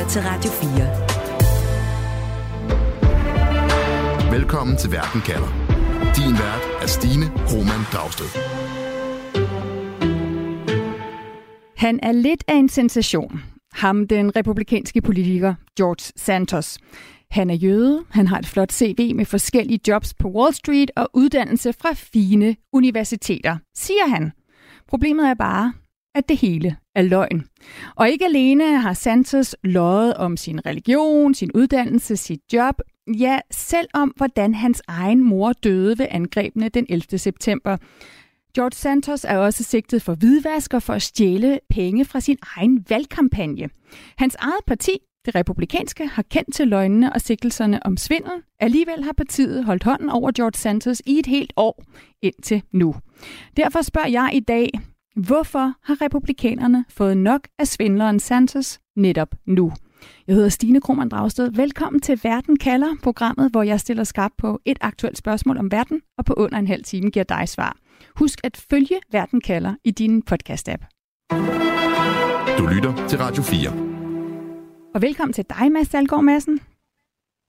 lytter til Radio 4. Velkommen til Verden kalder. Din vært er Stine Roman Dragsted. Han er lidt af en sensation. Ham, den republikanske politiker George Santos. Han er jøde, han har et flot CV med forskellige jobs på Wall Street og uddannelse fra fine universiteter, siger han. Problemet er bare, at det hele er løgn. Og ikke alene har Santos løjet om sin religion, sin uddannelse, sit job, ja, selv om hvordan hans egen mor døde ved angrebene den 11. september. George Santos er også sigtet for hvidvask og for at stjæle penge fra sin egen valgkampagne. Hans eget parti, det republikanske, har kendt til løgnene og sigtelserne om svindel. Alligevel har partiet holdt hånden over George Santos i et helt år indtil nu. Derfor spørger jeg i dag, hvorfor har republikanerne fået nok af svindleren Santos netop nu? Jeg hedder Stine Krohmann Dragsted. Velkommen til Verden kalder, programmet, hvor jeg stiller skarp på et aktuelt spørgsmål om verden, og på under en halv time giver dig svar. Husk at følge Verden kalder i din podcast-app. Du lytter til Radio 4. Og velkommen til dig, Mads Dalgaard Madsen.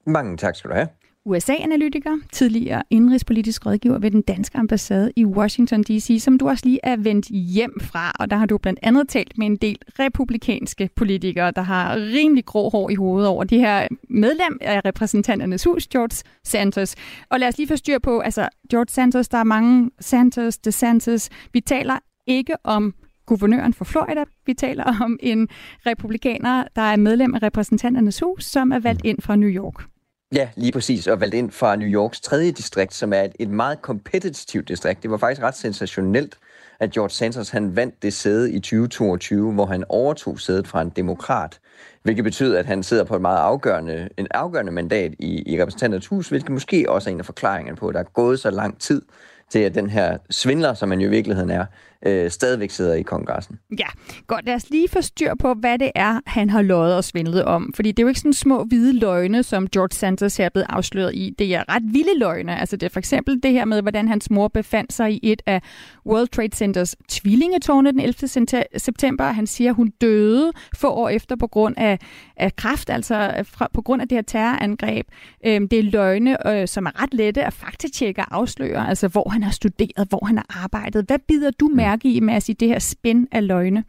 Mange tak skal du have. USA-analytiker, tidligere indrigspolitisk rådgiver ved den danske ambassade i Washington D.C., som du også lige er vendt hjem fra, og der har du blandt andet talt med en del republikanske politikere, der har rimelig grå hår i hovedet over de her medlem af repræsentanternes hus, George Santos. Og lad os lige få styr på, altså George Santos, der er mange Santos, DeSantis. Vi taler ikke om guvernøren for Florida. Vi taler om en republikaner, der er medlem af repræsentanternes hus, som er valgt ind fra New York. Ja, lige præcis, og valgt ind fra New Yorks tredje distrikt, som er et, et meget kompetitivt distrikt. Det var faktisk ret sensationelt, at George Santos han vandt det sæde i 2022, hvor han overtog sædet fra en demokrat, hvilket betyder, at han sidder på et meget afgørende, en afgørende mandat i, i repræsentanternes hus, hvilket måske også er en af forklaringerne på, at der er gået så lang tid til, at den her svindler, som man jo i virkeligheden er, øh, stadigvæk sidder i kongressen. Ja, godt. Lad os lige få styr på, hvad det er, han har løjet og svindlet om. Fordi det er jo ikke sådan små hvide løgne, som George Santos her er blevet afsløret i. Det er ret vilde løgne. Altså det er for eksempel det her med, hvordan hans mor befandt sig i et af World Trade Centers tvillingetårne den 11. september. Han siger, hun døde få år efter på grund af, af kraft, altså fra, på grund af det her terrorangreb. Øhm, det er løgne, øh, som er ret lette at faktatjekke og afsløre, altså hvor han har studeret, hvor han har arbejdet. Hvad bider du med mærke i, at sige, det her spænd af løgne?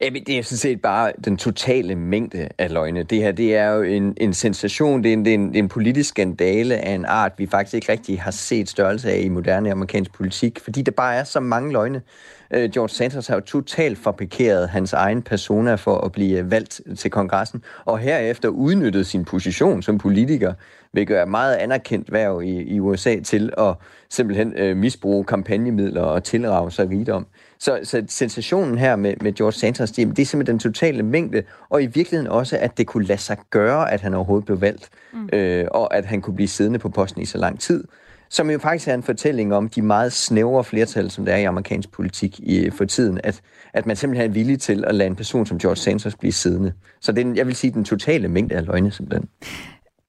Jamen, det er sådan set bare den totale mængde af løgne. Det her, det er jo en, en sensation, det er en, det, er en, det er en politisk skandale af en art, vi faktisk ikke rigtig har set størrelse af i moderne amerikansk politik, fordi der bare er så mange løgne. Øh, George Santos har jo totalt fabrikeret hans egen persona for at blive valgt til kongressen, og herefter udnyttet sin position som politiker, hvilket er meget anerkendt værv i, i USA til at simpelthen øh, misbruge kampagnemidler og tilrage sig rigdom. Så, så sensationen her med, med George Santos, det, det er simpelthen den totale mængde, og i virkeligheden også, at det kunne lade sig gøre, at han overhovedet blev valgt, mm. øh, og at han kunne blive siddende på posten i så lang tid som jo faktisk er en fortælling om de meget snævre flertal, som der er i amerikansk politik i, for tiden, at, at man simpelthen er villig til at lade en person som George Santos blive siddende. Så det er, jeg vil sige, den totale mængde af løgne simpelthen.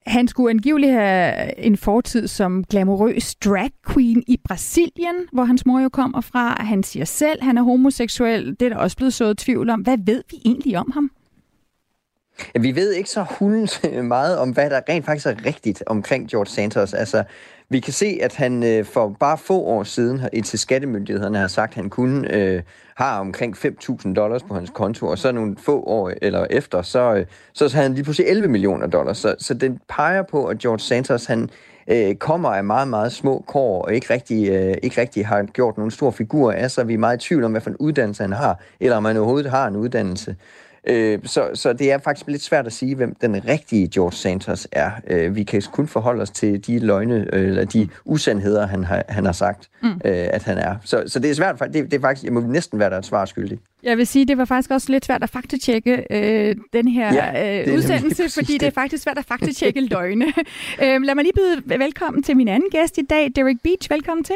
Han skulle angiveligt have en fortid som glamourøs drag queen i Brasilien, hvor hans mor jo kommer fra. Han siger selv, at han er homoseksuel. Det er der også blevet sået tvivl om. Hvad ved vi egentlig om ham? Vi ved ikke så hundens meget om, hvad der rent faktisk er rigtigt omkring George Santos. Altså, vi kan se, at han øh, for bare få år siden indtil skattemyndighederne har sagt, at han kun øh, har omkring 5.000 dollars på hans konto, og så nogle få år eller efter, så, øh, så har han lige pludselig 11 millioner dollars. Så, så den peger på, at George Santos, han øh, kommer af meget, meget små kår, og ikke rigtig, øh, ikke rigtig har gjort nogen stor figur af sig. Vi er meget i tvivl om, hvad for en uddannelse han har, eller om han overhovedet har en uddannelse. Øh, så, så det er faktisk lidt svært at sige, hvem den rigtige George Santos er. Øh, vi kan kun forholde os til de løgne, øh, eller de usandheder, han har, han har sagt, mm. øh, at han er. Så, så det er svært, det, det er faktisk, jeg må næsten være der et svar skyldig. Jeg vil sige, det var faktisk også lidt svært at faktatjekke øh, den her ja, øh, udsendelse, fordi det er faktisk svært at faktatjekke løgne. øh, lad mig lige byde velkommen til min anden gæst i dag, Derek Beach. Velkommen til.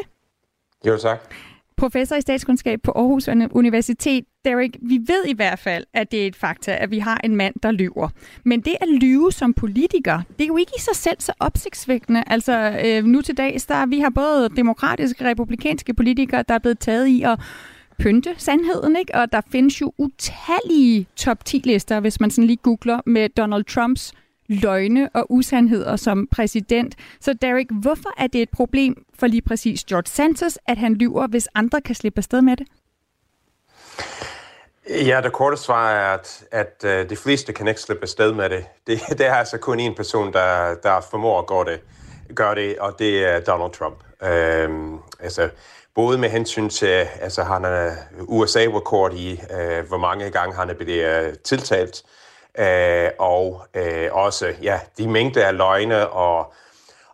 Jo, tak professor i statskundskab på Aarhus Universitet. Derek, vi ved i hvert fald, at det er et fakta, at vi har en mand, der lyver. Men det at lyve som politiker, det er jo ikke i sig selv så opsigtsvækkende. Altså øh, nu til dags, der vi har både demokratiske og republikanske politikere, der er blevet taget i at pynte sandheden, ikke? Og der findes jo utallige top 10 lister, hvis man sådan lige googler med Donald Trumps løgne og usandheder som præsident. Så Derek, hvorfor er det et problem for lige præcis George Santos, at han lyver, hvis andre kan slippe afsted med det? Ja, det korte svar er, at, at øh, de fleste kan ikke slippe afsted med det. det. Det er altså kun en person, der, der formår at gøre det, gør det, og det er Donald Trump. Øhm, altså, både med hensyn til, altså han er USA-rekord i, øh, hvor mange gange han er blevet øh, tiltalt, tiltalt, øh, og øh, også ja, de mængder af løgne og,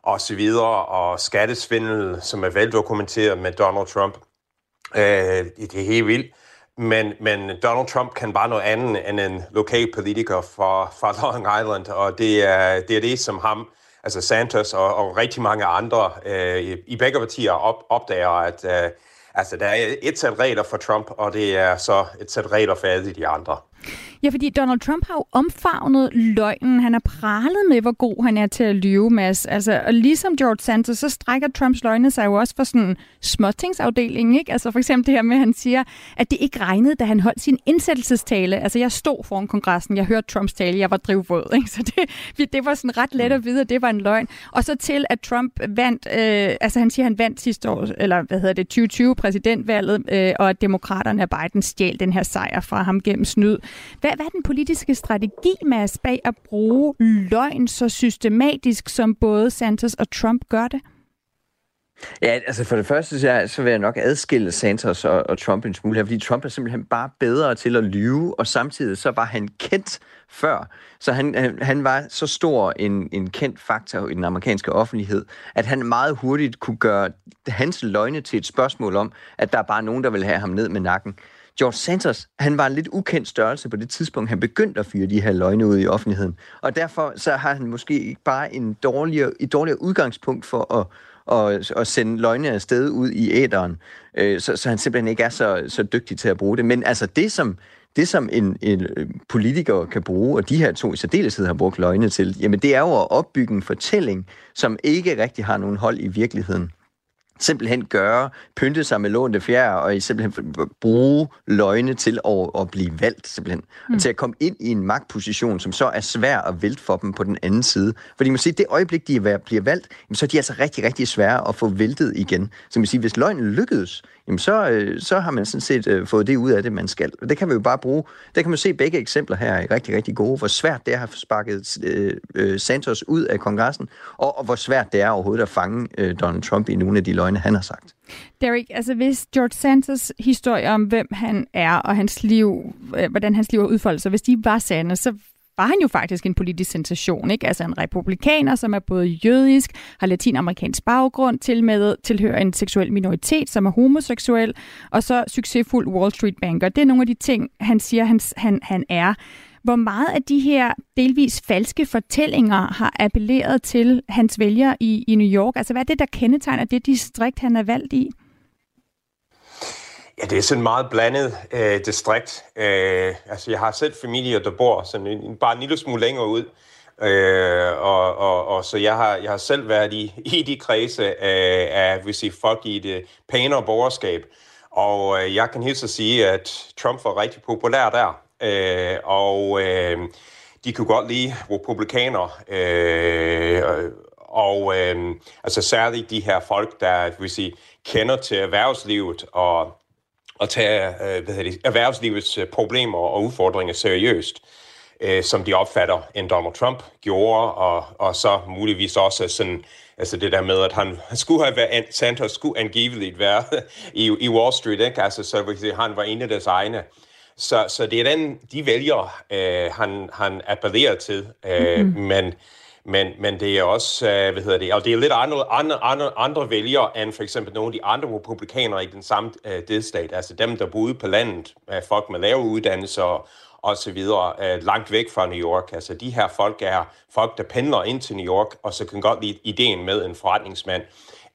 og så videre, og skattesvindel, som er veldokumenteret med Donald Trump. Øh, det er helt vildt. Men, men Donald Trump kan bare noget andet end en lokal politiker fra, fra Long Island, og det er, det er det, som ham, altså Santos og, og rigtig mange andre øh, i, i begge partier op, opdager, at øh, altså, der er et sæt regler for Trump, og det er så et sæt regler for alle de andre. Ja, fordi Donald Trump har jo omfavnet løgnen. Han har pralet med, hvor god han er til at lyve, Mads. Altså, og ligesom George Santos, så strækker Trumps løgne sig jo også for sådan småtingsafdelingen, ikke? Altså for eksempel det her med, at han siger, at det ikke regnede, da han holdt sin indsættelsestale. Altså jeg stod foran kongressen, jeg hørte Trumps tale, jeg var drivvåd, ikke? Så det, det var sådan ret let at vide, at det var en løgn. Og så til, at Trump vandt, øh, altså han siger, han vandt sidste år, eller hvad hedder det, 2020 præsidentvalget, øh, og at demokraterne af Biden stjal den her sejr fra ham gennem snyd. Hvad, hvad er den politiske strategi, Mads, bag at bruge løgn så systematisk, som både Santos og Trump gør det? Ja, altså for det første, så, så vil jeg nok adskille Santos og, og Trump en smule her, fordi Trump er simpelthen bare bedre til at lyve, og samtidig så var han kendt før. Så han, han, han var så stor en, en kendt faktor i den amerikanske offentlighed, at han meget hurtigt kunne gøre hans løgne til et spørgsmål om, at der er bare nogen, der vil have ham ned med nakken. George Santos, han var en lidt ukendt størrelse på det tidspunkt, han begyndte at fyre de her løgne ud i offentligheden. Og derfor så har han måske ikke bare en dårligere, et dårligere udgangspunkt for at, at, at sende løgne afsted ud i æderen, øh, så, så han simpelthen ikke er så, så dygtig til at bruge det. Men altså det, som, det, som en, en politiker kan bruge, og de her to i særdeleshed har brugt løgne til, jamen det er jo at opbygge en fortælling, som ikke rigtig har nogen hold i virkeligheden simpelthen gøre, pynte sig med lånte fjerde, og simpelthen bruge løgne til at, at blive valgt, simpelthen. Mm. Og til at komme ind i en magtposition, som så er svær at vælte for dem på den anden side. Fordi man siger, det øjeblik, de bliver valgt, så er de altså rigtig, rigtig svære at få væltet igen. Så man siger, hvis løgnen lykkedes, jamen så, øh, så har man sådan set øh, fået det ud af det, man skal. Og det kan vi jo bare bruge. Der kan man se begge eksempler her er rigtig, rigtig gode. Hvor svært det er at have sparket øh, øh, Santos ud af kongressen, og, og hvor svært det er overhovedet at fange øh, Donald Trump i nogle af de løgne, han har sagt. Derek, altså hvis George Santos historie om, hvem han er og hans liv, øh, hvordan hans liv har udfoldet sig, hvis de var sande, så var han jo faktisk en politisk sensation. Ikke? Altså en republikaner, som er både jødisk, har latinamerikansk baggrund, til med tilhører en seksuel minoritet, som er homoseksuel, og så succesfuld Wall Street banker. Det er nogle af de ting, han siger, han, han, han er. Hvor meget af de her delvis falske fortællinger har appelleret til hans vælgere i, i New York? Altså hvad er det, der kendetegner det distrikt, han er valgt i? Ja, det er sådan meget blandet øh, distrikt. Øh, altså, jeg har selv familie, der bor sådan en, bare en lille smule længere ud. Øh, og, og, og så jeg har, jeg har selv været i, i de kredse øh, af hvis I folk i det pænere borgerskab. Og øh, jeg kan helt så sige, at Trump var rigtig populær der. Øh, og øh, de kunne godt lide republikanere. Øh, og øh, altså særligt de her folk, der vil sige, kender til erhvervslivet og at tage øh, hvad det, erhvervslivets øh, problemer og udfordringer seriøst, øh, som de opfatter, end Donald Trump gjorde, og, og så muligvis også sådan, altså det der med, at han skulle have været, Santos skulle angiveligt være i, i Wall Street, ikke? Altså, så han var en af deres egne. Så, så det er den, de vælger, øh, han, han appellerer til, øh, mm-hmm. men men, men det er også, øh, hvad hedder det, og det er lidt andre, andre, andre, andre vælgere end for eksempel nogle af de andre republikanere i den samme øh, delstat, altså dem, der boede på landet, øh, folk med lave uddannelser og så videre, øh, langt væk fra New York. Altså de her folk er folk, der pendler ind til New York, og så kan godt lide ideen med en forretningsmand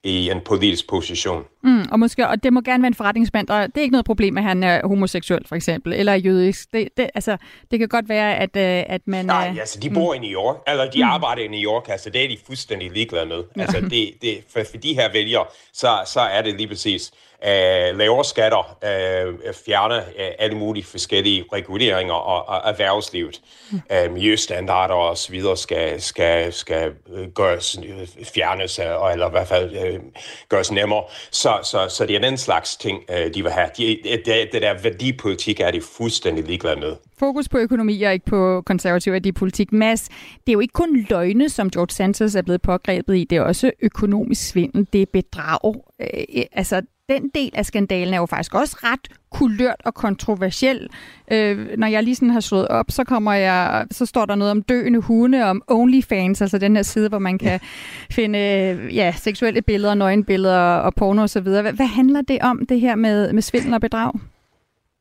i en politisk position. Mm, og, måske, og det må gerne være en forretningsmand, og det er ikke noget problem, at han er homoseksuel, for eksempel, eller jødisk. Det, det, altså, det kan godt være, at, øh, at man... Nej, uh, altså, de bor mm. i New York, eller de mm. arbejder i New York, altså, det er de fuldstændig ligeglade med. Ja. Altså, det, det, for, for de her vælgere, så, så er det lige præcis øh, lavere skatter, øh, fjerne øh, alle mulige forskellige reguleringer og, og erhvervslivet. Mm. Øh, miljøstandarder og så videre skal, skal, skal øh, gøres, øh, fjernes, og, eller i hvert fald øh, gøres nemmere. Så, så, så det er den slags ting, øh, de vil have. De, det, det der værdipolitik er de fuldstændig ligeglade med. Fokus på økonomi og ikke på konservativ værdipolitik. Mads, det er jo ikke kun løgne, som George Santos er blevet pågrebet i. Det er også økonomisk svindel. Det er bedrag. Øh, altså, den del af skandalen er jo faktisk også ret kulørt og kontroversiel. Øh, når jeg lige sådan har slået op, så kommer jeg, så står der noget om døende hunde, om OnlyFans, altså den her side, hvor man kan ja. finde ja, seksuelle billeder, nøgenbilleder og porno osv. Hvad, hvad handler det om, det her med, med svindel og bedrag?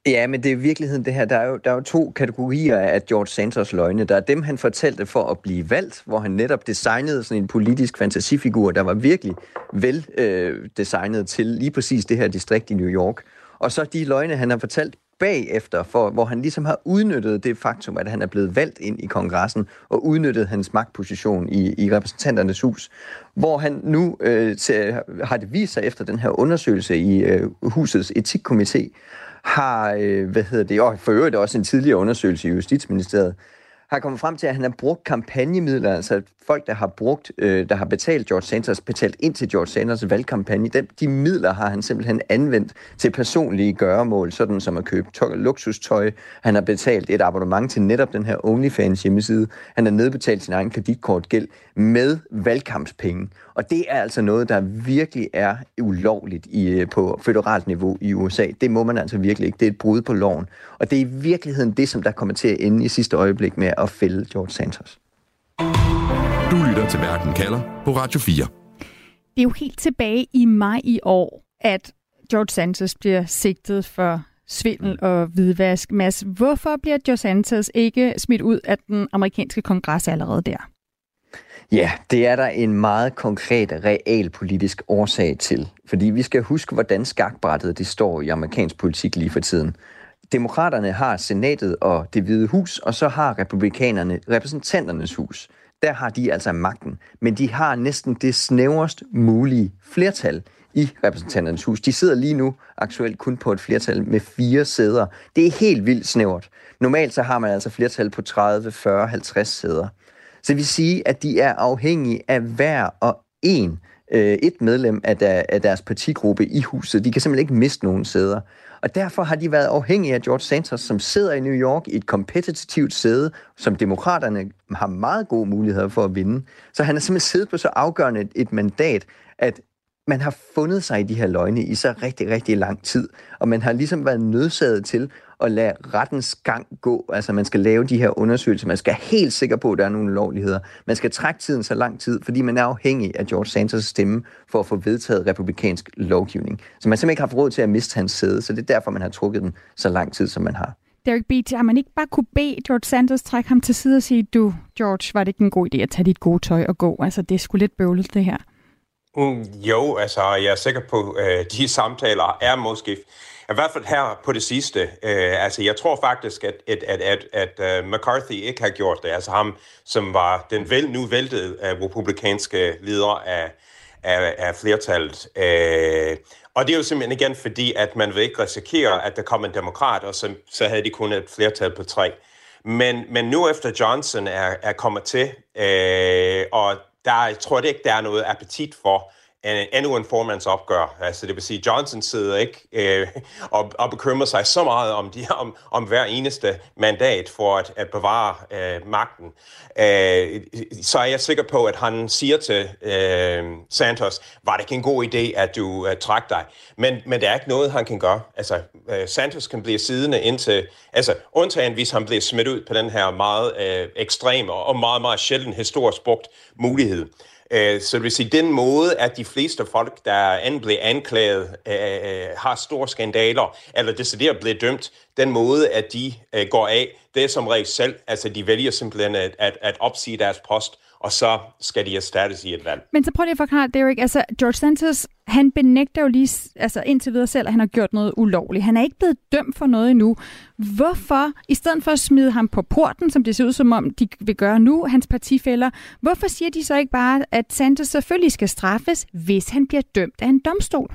Ja, men det er i virkeligheden det her. Der er, jo, der er jo to kategorier af George Santos løgne. Der er dem, han fortalte for at blive valgt, hvor han netop designede sådan en politisk fantasifigur, der var virkelig vel øh, designet til lige præcis det her distrikt i New York. Og så de løgne, han har fortalt bagefter, for, hvor han ligesom har udnyttet det faktum, at han er blevet valgt ind i kongressen, og udnyttet hans magtposition i, i repræsentanternes hus, hvor han nu øh, til, har det vist sig efter den her undersøgelse i øh, husets etikkomité, har, øh, hvad hedder det, og for øvrigt også en tidligere undersøgelse i Justitsministeriet, har kommet frem til, at han har brugt kampagnemidler, altså folk, der har brugt, øh, der har betalt George Sanders, betalt ind til George Sanders valgkampagne, de, de midler har han simpelthen anvendt til personlige gøremål, sådan som at købe tøj, luksustøj. Han har betalt et abonnement til netop den her OnlyFans hjemmeside. Han har nedbetalt sin egen kreditkortgæld med valgkampspenge. Og det er altså noget, der virkelig er ulovligt i, øh, på federalt niveau i USA. Det må man altså virkelig ikke. Det er et brud på loven. Og det er i virkeligheden det, som der kommer til at ende i sidste øjeblik med at fælde George Santos. Du lytter til Verden kalder på Radio 4. Det er jo helt tilbage i maj i år, at George Santos bliver sigtet for svindel og hvidvask. Mads, hvorfor bliver George Santos ikke smidt ud af den amerikanske kongres allerede der? Ja, det er der en meget konkret realpolitisk årsag til. Fordi vi skal huske, hvordan skakbrættet det står i amerikansk politik lige for tiden. Demokraterne har senatet og det hvide hus, og så har republikanerne repræsentanternes hus. Der har de altså magten. Men de har næsten det snæverst mulige flertal i repræsentanternes hus. De sidder lige nu aktuelt kun på et flertal med fire sæder. Det er helt vildt snævert. Normalt så har man altså flertal på 30, 40, 50 sæder. Så det vil sige, at de er afhængige af hver og en øh, et medlem af, der, af deres partigruppe i huset. De kan simpelthen ikke miste nogen sæder. Og derfor har de været afhængige af George Santos, som sidder i New York i et kompetitivt sæde, som demokraterne har meget gode muligheder for at vinde. Så han har simpelthen siddet på så afgørende et mandat, at man har fundet sig i de her løgne i så rigtig, rigtig lang tid, og man har ligesom været nødsaget til at lade rettens gang gå. Altså man skal lave de her undersøgelser, man skal helt sikker på, at der er nogle ulovligheder. Man skal trække tiden så lang tid, fordi man er afhængig af George Santos' stemme for at få vedtaget republikansk lovgivning. Så man simpelthen ikke har haft råd til at miste hans sæde, så det er derfor, man har trukket den så lang tid, som man har. Derek Beatty, har man ikke bare kunne bede George Sanders trække ham til side og sige, du, George, var det ikke en god idé at tage dit gode tøj og gå? Altså, det er sgu lidt bøvlet, det her. Mm, jo, altså, jeg er sikker på, at øh, de samtaler er måske, i hvert fald her på det sidste, øh, altså, jeg tror faktisk, at, at, at, at, at uh, McCarthy ikke har gjort det. Altså ham, som var den vel, nu væltede uh, republikanske leder af, af, af flertallet. Uh, og det er jo simpelthen igen fordi, at man vil ikke risikere, at der kommer en demokrat, og så, så havde de kun et flertal på tre. Men, men nu efter Johnson er, er kommet til, øh, og der jeg tror jeg ikke, der er noget appetit for endnu en formandsopgør. Altså det vil sige, Johnson sidder ikke øh, og, og bekymrer sig så meget om, de, om, om hver eneste mandat for at, at bevare øh, magten. Øh, så er jeg sikker på, at han siger til øh, Santos, var det ikke en god idé, at du øh, trak dig? Men, men der er ikke noget, han kan gøre. Altså, øh, Santos kan blive siddende indtil, altså undtagen hvis han bliver smidt ud på den her meget øh, ekstreme og meget, meget sjældent historisk brugt mulighed. Øh, så det vil sige, den måde, at de fleste folk, der end bliver anklaget, øh, øh, har store skandaler, eller decideret bliver dømt, den måde, at de går af, det er som regel selv. Altså, de vælger simpelthen at, at, at opsige deres post, og så skal de erstattes i et valg. Men så prøv lige at forklare, Derek, altså George Santos, han benægter jo lige altså indtil videre selv, at han har gjort noget ulovligt. Han er ikke blevet dømt for noget endnu. Hvorfor, i stedet for at smide ham på porten, som det ser ud som om, de vil gøre nu, hans partifælder, hvorfor siger de så ikke bare, at Santos selvfølgelig skal straffes, hvis han bliver dømt af en domstol?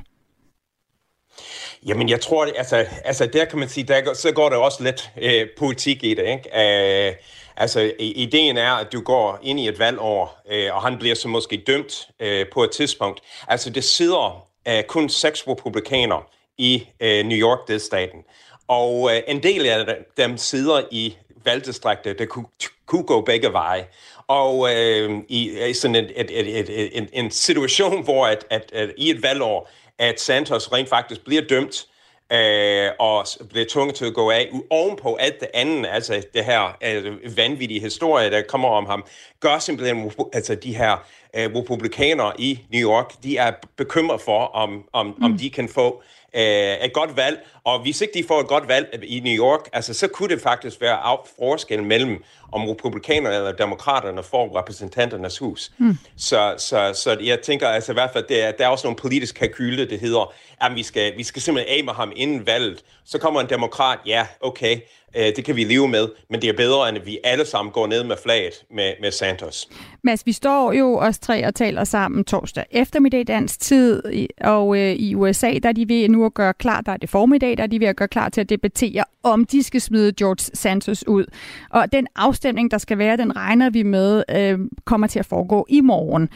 Jamen, jeg tror, altså, altså der kan man sige, der, så går der også lidt øh, politik i det, ikke? Øh, altså, ideen er, at du går ind i et valgår, øh, og han bliver så måske dømt øh, på et tidspunkt. Altså, det sidder øh, kun seks republikanere i øh, New York, det staten. Og øh, en del af dem sidder i valgdistrikter, der kunne, kunne gå begge veje. Og øh, i, i sådan en, et, et, et, en, en situation, hvor at, at, at i et valgår, at Santos rent faktisk bliver dømt øh, og blev tvunget til at gå af. Ovenpå alt det andet, altså det her øh, vanvittige historie, der kommer om ham, gør simpelthen, altså de her øh, republikanere i New York, de er bekymret for, om, om, mm. om de kan få øh, et godt valg. Og hvis ikke de får et godt valg i New York, altså, så kunne det faktisk være af forskel mellem, om republikanerne eller demokraterne får repræsentanternes hus. Mm. Så, så, så jeg tænker altså i hvert fald, der, der er også nogle politiske kalkyler, det hedder, at vi skal, vi skal simpelthen af med ham inden valget. Så kommer en demokrat, ja, okay, Øh, det kan vi leve med, men det er bedre, end at vi alle sammen går ned med flaget med, med Santos. Mads, vi står jo os tre og taler sammen torsdag eftermiddag dansk tid, og øh, i USA, der er de ved nu at gøre klar, der er det formiddag, der er de ved at gøre klar til at debattere, om de skal smide George Santos ud. Og den afstemning, der skal være, den regner vi med, øh, kommer til at foregå i morgen.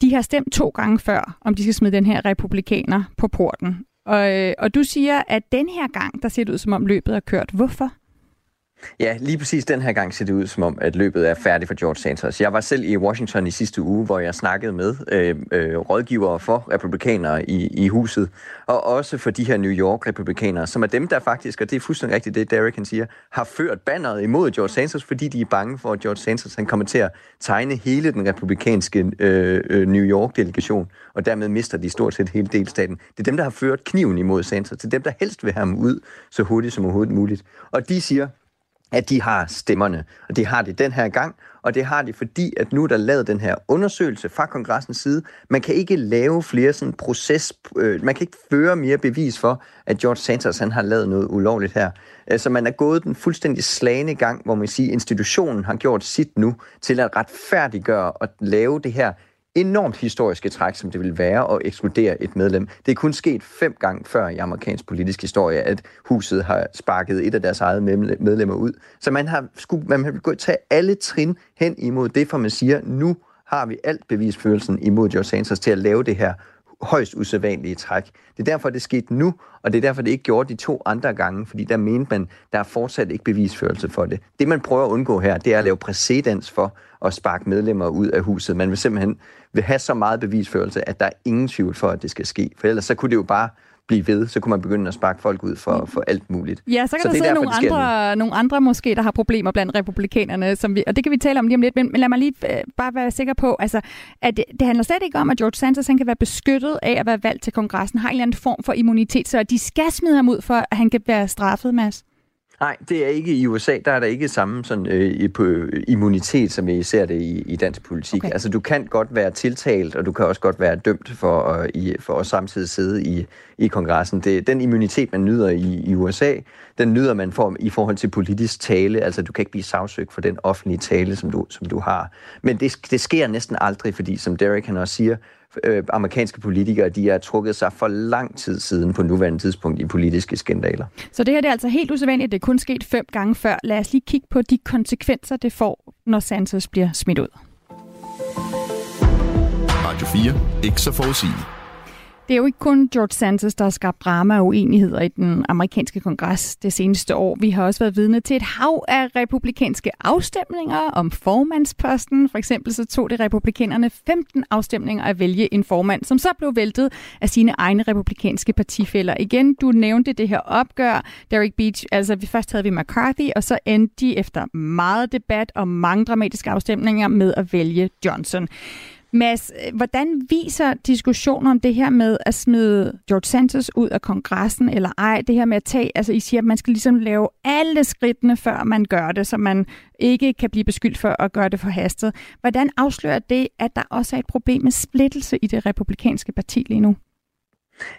De har stemt to gange før, om de skal smide den her republikaner på porten. Og, øh, og du siger, at den her gang, der ser det ud som om løbet er kørt. Hvorfor? Ja, lige præcis den her gang ser det ud som om, at løbet er færdigt for George Santos. Jeg var selv i Washington i sidste uge, hvor jeg snakkede med øh, øh, rådgivere for republikanere i, i huset, og også for de her New York-republikanere, som er dem, der faktisk, og det er fuldstændig rigtigt det, Derek kan siger, har ført banneret imod George Santos, fordi de er bange for, at George Santos han kommer til at tegne hele den republikanske øh, øh, New York-delegation, og dermed mister de stort set hele delstaten. Det er dem, der har ført kniven imod Santos. Det er dem, der helst vil have ham ud så hurtigt som overhovedet muligt. Og de siger, at de har stemmerne. Og det har de den her gang, og det har de, fordi at nu er der lavet den her undersøgelse fra kongressens side. Man kan ikke lave flere sådan proces, øh, man kan ikke føre mere bevis for, at George Santos han har lavet noget ulovligt her. Altså man er gået den fuldstændig slagende gang, hvor man siger, institutionen har gjort sit nu til at retfærdiggøre og lave det her enormt historiske træk, som det vil være at ekskludere et medlem. Det er kun sket fem gange før i amerikansk politisk historie, at huset har sparket et af deres eget medlemmer ud. Så man har, skulle, man vil gået tage alle trin hen imod det, for man siger, nu har vi alt bevisførelsen imod George Santos til at lave det her højst usædvanlige træk. Det er derfor, det skete nu, og det er derfor, det ikke gjorde de to andre gange, fordi der mente man, der er fortsat ikke bevisførelse for det. Det, man prøver at undgå her, det er at lave præcedens for at sparke medlemmer ud af huset. Man vil simpelthen vil have så meget bevisførelse, at der er ingen tvivl for, at det skal ske. For ellers så kunne det jo bare blive ved, så kunne man begynde at sparke folk ud for, for alt muligt. Ja, så kan så der sidde derfor, nogle, andre, nogle andre måske, der har problemer blandt republikanerne, som vi, og det kan vi tale om lige om lidt, men, men lad mig lige øh, bare være sikker på, altså, at det, det handler slet ikke om, at George Santos han kan være beskyttet af at være valgt til kongressen, har en eller anden form for immunitet, så de skal smide ham ud for, at han kan være straffet, Mads. Nej, det er ikke i USA. Der er der ikke samme sådan, øh, på immunitet, som vi ser det i, i dansk politik. Okay. Altså, du kan godt være tiltalt, og du kan også godt være dømt for, uh, i, for at samtidig sidde i, i kongressen. Det, den immunitet, man nyder i, i USA, den nyder man for, i forhold til politisk tale. Altså, du kan ikke blive sagsøgt for den offentlige tale, som du, som du har. Men det, det sker næsten aldrig, fordi, som Derek han også siger, øh, amerikanske politikere, de har trukket sig for lang tid siden på nuværende tidspunkt i politiske skandaler. Så det her det er altså helt usædvanligt. Det er kun sket fem gange før. Lad os lige kigge på de konsekvenser, det får, når Santos bliver smidt ud. Radio 4. Ikke så forudsigeligt. Det er jo ikke kun George Santos, der har skabt drama og uenigheder i den amerikanske kongres det seneste år. Vi har også været vidne til et hav af republikanske afstemninger om formandsposten. For eksempel så tog det republikanerne 15 afstemninger at vælge en formand, som så blev væltet af sine egne republikanske partifælder. Igen, du nævnte det her opgør, Derek Beach. Altså, vi først havde vi McCarthy, og så endte de efter meget debat og mange dramatiske afstemninger med at vælge Johnson. Mads, øh, hvordan viser diskussionen om det her med at smide George Santos ud af kongressen, eller ej, det her med at tage, altså I siger, at man skal ligesom lave alle skridtene, før man gør det, så man ikke kan blive beskyldt for at gøre det for hastet. Hvordan afslører det, at der også er et problem med splittelse i det republikanske parti lige nu?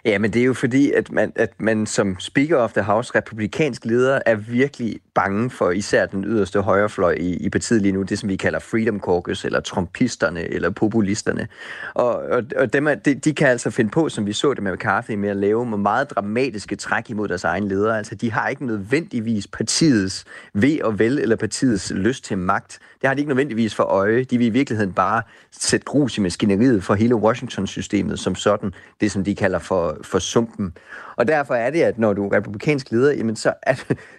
Ja, men det er jo fordi, at man, at man som Speaker of the House, republikansk leder, er virkelig bange for især den yderste højrefløj i, i partiet lige nu, det som vi kalder Freedom Caucus, eller trumpisterne, eller populisterne. Og, og, og dem er, de, de kan altså finde på, som vi så det med McCarthy, med at lave med meget dramatiske træk imod deres egen ledere. Altså, de har ikke nødvendigvis partiets ved og vel, eller partiets lyst til magt. Det har de ikke nødvendigvis for øje. De vil i virkeligheden bare sætte grus i maskineriet for hele Washington-systemet som sådan, det som de kalder for, for sumpen. Og derfor er det, at når du er republikansk leder, jamen så er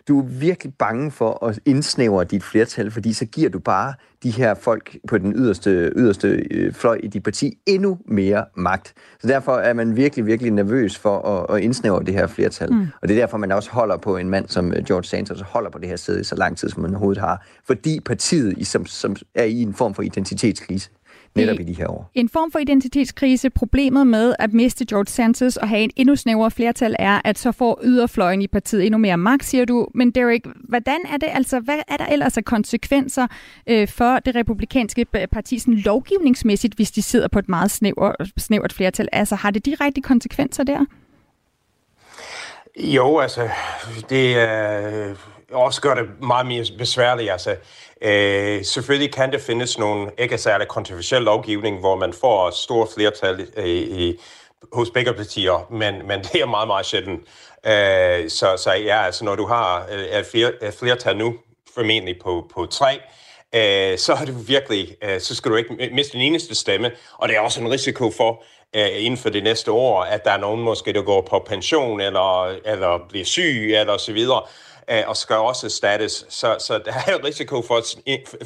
du virkelig bange for at indsnævre dit flertal, fordi så giver du bare de her folk på den yderste, yderste øh, fløj i dit parti endnu mere magt. Så derfor er man virkelig, virkelig nervøs for at, at indsnævre det her flertal. Mm. Og det er derfor, man også holder på en mand som øh, George Santos, holder på det her sted i så lang tid, som man overhovedet har. Fordi partiet som, som er i en form for identitetskrise netop i de her år. En form for identitetskrise. Problemet med at miste George Santos og have en endnu snævrere flertal er, at så får yderfløjen i partiet endnu mere magt, siger du. Men Derek, hvordan er det altså, hvad er der ellers af konsekvenser øh, for det republikanske parti sådan lovgivningsmæssigt, hvis de sidder på et meget snævert, snævert flertal? Altså har det direkte konsekvenser der? Jo, altså, det øh, også gør det meget mere besværligt. Altså, Øh, selvfølgelig kan det findes nogle ikke særlig kontroversiel lovgivning, hvor man får store flertal øh, i, hos begge partier, men, men det er meget, meget sjældent. Øh, så, så ja, altså når du har øh, et, flertal nu, formentlig på, på tre, øh, så er du virkelig, øh, så skal du ikke miste den eneste stemme, og det er også en risiko for, øh, inden for det næste år, at der er nogen måske, der går på pension, eller, eller bliver syg, eller så videre, og skal også erstattes. Så, så der er jo risiko for, at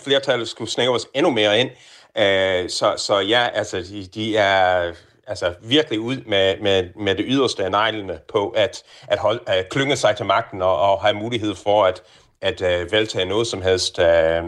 flertallet skulle snævres endnu mere ind. Øh, så, så ja, altså, de, de er altså virkelig ud med, med, med det yderste af neglene på at, at, holde, at klynge sig til magten og, og have mulighed for at, at øh, veltage noget som helst øh,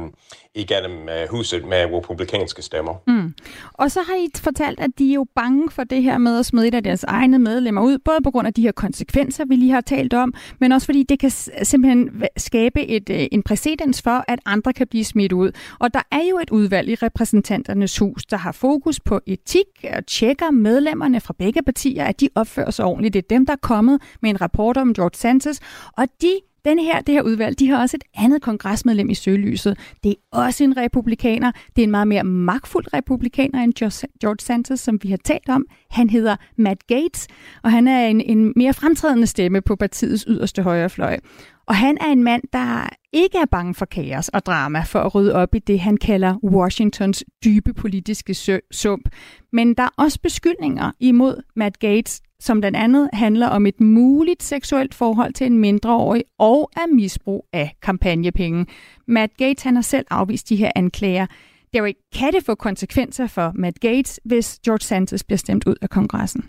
igennem øh, huset med republikanske stemmer. Mm. Og så har I fortalt, at de er jo bange for det her med at smide et af deres egne medlemmer ud, både på grund af de her konsekvenser, vi lige har talt om, men også fordi det kan simpelthen skabe et, øh, en præcedens for, at andre kan blive smidt ud. Og der er jo et udvalg i repræsentanternes hus, der har fokus på etik og tjekker medlemmerne fra begge partier, at de opfører sig ordentligt. Det er dem, der er kommet med en rapport om George Santos, og de den her, det her udvalg, de har også et andet kongresmedlem i søgelyset. Det er også en republikaner. Det er en meget mere magtfuld republikaner end George Santos, som vi har talt om. Han hedder Matt Gates, og han er en, en mere fremtrædende stemme på partiets yderste højrefløj. Og han er en mand, der ikke er bange for kaos og drama for at rydde op i det, han kalder Washingtons dybe politiske sump. Men der er også beskyldninger imod Matt Gates, som blandt andet handler om et muligt seksuelt forhold til en mindreårig og af misbrug af kampagnepenge. Matt Gates han har selv afvist de her anklager. Derek, kan det få konsekvenser for Matt Gates, hvis George Santos bliver stemt ud af kongressen?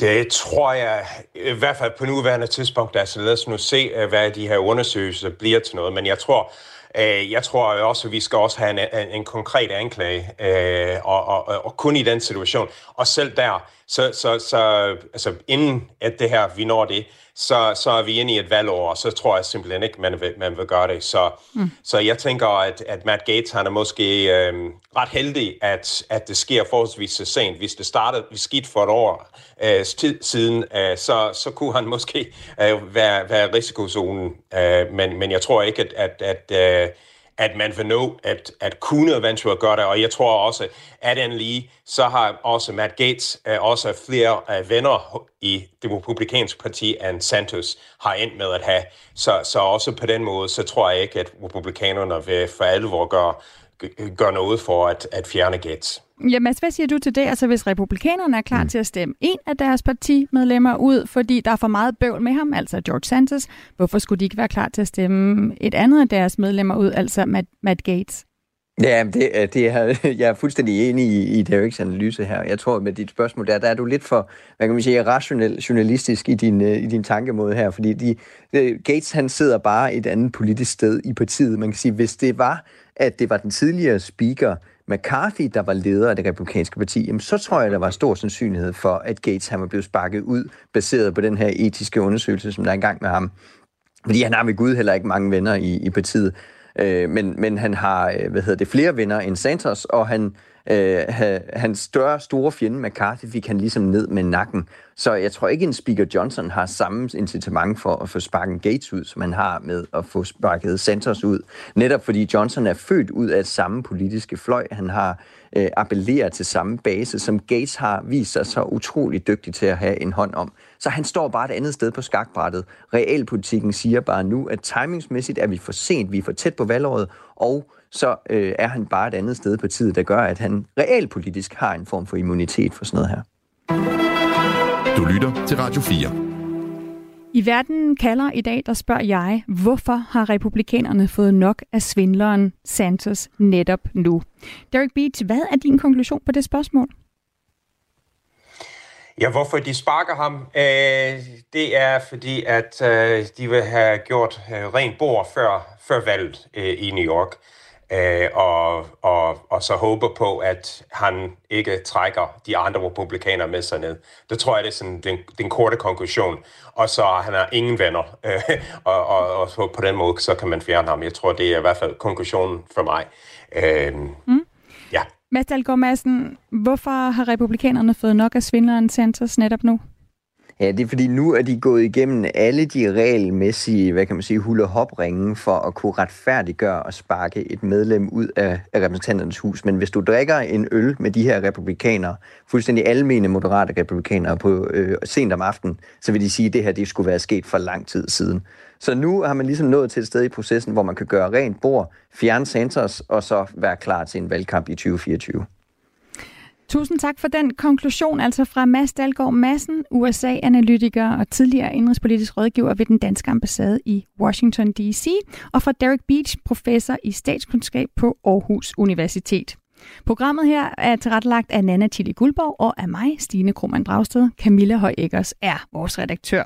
Det tror jeg, i hvert fald på nuværende tidspunkt, altså lad os nu se, øh, hvad de her undersøgelser bliver til noget, men jeg tror, øh, jeg tror også, at vi skal også have en, en, en konkret anklage, øh, og, og, og kun i den situation. Og selv der, så, så, så altså inden at det her, vi når det, så, så er vi inde i et valgår, og så tror jeg simpelthen ikke, man vil, man vil gøre det. Så, mm. så jeg tænker, at, at Matt Gates han er måske øh, ret heldig, at, at det sker forholdsvis så sent. Hvis det startede skidt for et år øh, tid siden, øh, så, så kunne han måske øh, være, være risikozonen. Øh, men, men jeg tror ikke, at, at, at øh, at man vil nå at, at kunne eventuelt gøre det. Og jeg tror også, at den lige, så har også Matt Gates uh, øh, også flere uh, venner i det republikanske parti, end Santos har endt med at have. Så, så også på den måde, så tror jeg ikke, at republikanerne vil for alvor gøre, gøre noget for at, at fjerne Gates. Ja, Mads, hvad siger du til det? Altså, hvis republikanerne er klar mm. til at stemme en af deres partimedlemmer ud, fordi der er for meget bøvl med ham, altså George Santos, hvorfor skulle de ikke være klar til at stemme et andet af deres medlemmer ud, altså Matt, Matt Gates? Ja, det, det er, jeg er fuldstændig enig i, i Dereks analyse her. Jeg tror, med dit spørgsmål der, der er du lidt for, hvad kan man sige, rationel, journalistisk i din, i din tankemåde her, fordi de, Gates han sidder bare et andet politisk sted i partiet. Man kan sige, hvis det var, at det var den tidligere speaker, McCarthy, der var leder af det republikanske parti, jamen, så tror jeg, der var stor sandsynlighed for, at Gates han var blevet sparket ud, baseret på den her etiske undersøgelse, som der er i gang med ham. Fordi han har ved Gud heller ikke mange venner i, i partiet. Øh, men, men han har, øh, hvad hedder det, flere venner end Santos, og han Øh, hans større, store fjende McCarthy fik han ligesom ned med nakken. Så jeg tror ikke, en Speaker Johnson har samme incitament for at få sparket Gates ud, som han har med at få sparket Sanders ud. Netop fordi Johnson er født ud af samme politiske fløj. Han har øh, appellerer til samme base, som Gates har vist sig så utrolig dygtig til at have en hånd om. Så han står bare et andet sted på skakbrættet. Realpolitikken siger bare nu, at timingsmæssigt er vi for sent, vi er for tæt på valgåret, og så øh, er han bare et andet sted på tid, der gør, at han realpolitisk har en form for immunitet for sådan noget her. Du lytter til Radio 4. I verden kalder i dag, der spørger jeg, hvorfor har republikanerne fået nok af svindleren Santos netop nu? Derek Beach, hvad er din konklusion på det spørgsmål? Ja, hvorfor de sparker ham? Øh, det er fordi, at øh, de vil have gjort øh, rent bord før, før valget øh, i New York øh, og, og, og så håber på, at han ikke trækker de andre republikanere med sig ned. Det tror jeg, det er sådan den, den korte konklusion. Og så han har ingen venner, øh, og, og, og så på den måde, så kan man fjerne ham. Jeg tror, det er i hvert fald konklusionen for mig. Øh, mm. Ja. Mads Dahlgaard Madsen, hvorfor har republikanerne fået nok af svindleren Santos netop nu? Ja, det er fordi nu er de gået igennem alle de regelmæssige, hvad kan man sige, hulehopringe for at kunne retfærdiggøre og sparke et medlem ud af, repræsentanternes hus. Men hvis du drikker en øl med de her republikanere, fuldstændig almene moderate republikanere på øh, sent om aftenen, så vil de sige, at det her det skulle være sket for lang tid siden. Så nu har man ligesom nået til et sted i processen, hvor man kan gøre rent bord, fjerne Sanders og så være klar til en valgkamp i 2024. Tusind tak for den konklusion, altså fra Mads Dalgaard Madsen, USA-analytiker og tidligere indrigspolitisk rådgiver ved den danske ambassade i Washington D.C., og fra Derek Beach, professor i statskundskab på Aarhus Universitet. Programmet her er tilrettelagt af Nana Tilly Guldborg og af mig, Stine Krohmann Dragsted. Camilla Høj er vores redaktør.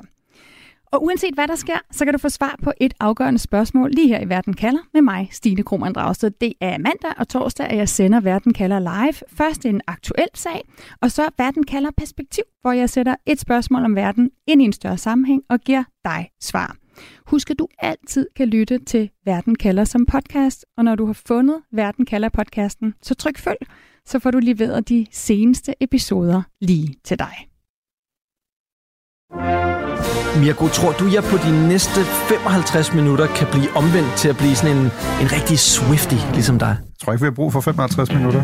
Og uanset hvad der sker, så kan du få svar på et afgørende spørgsmål lige her i Verden kalder med mig, Stine Krohmann Dragsted. Det er mandag og torsdag, at jeg sender Verden kalder live. Først en aktuel sag, og så Verden kalder perspektiv, hvor jeg sætter et spørgsmål om verden ind i en større sammenhæng og giver dig svar. Husk, at du altid kan lytte til Verden kalder som podcast, og når du har fundet Verden kalder podcasten, så tryk følg, så får du leveret de seneste episoder lige til dig. Mirko, tror du, jeg på de næste 55 minutter kan blive omvendt til at blive sådan en, en rigtig Swifty, ligesom dig? Jeg tror ikke, vi har brug for 55 minutter.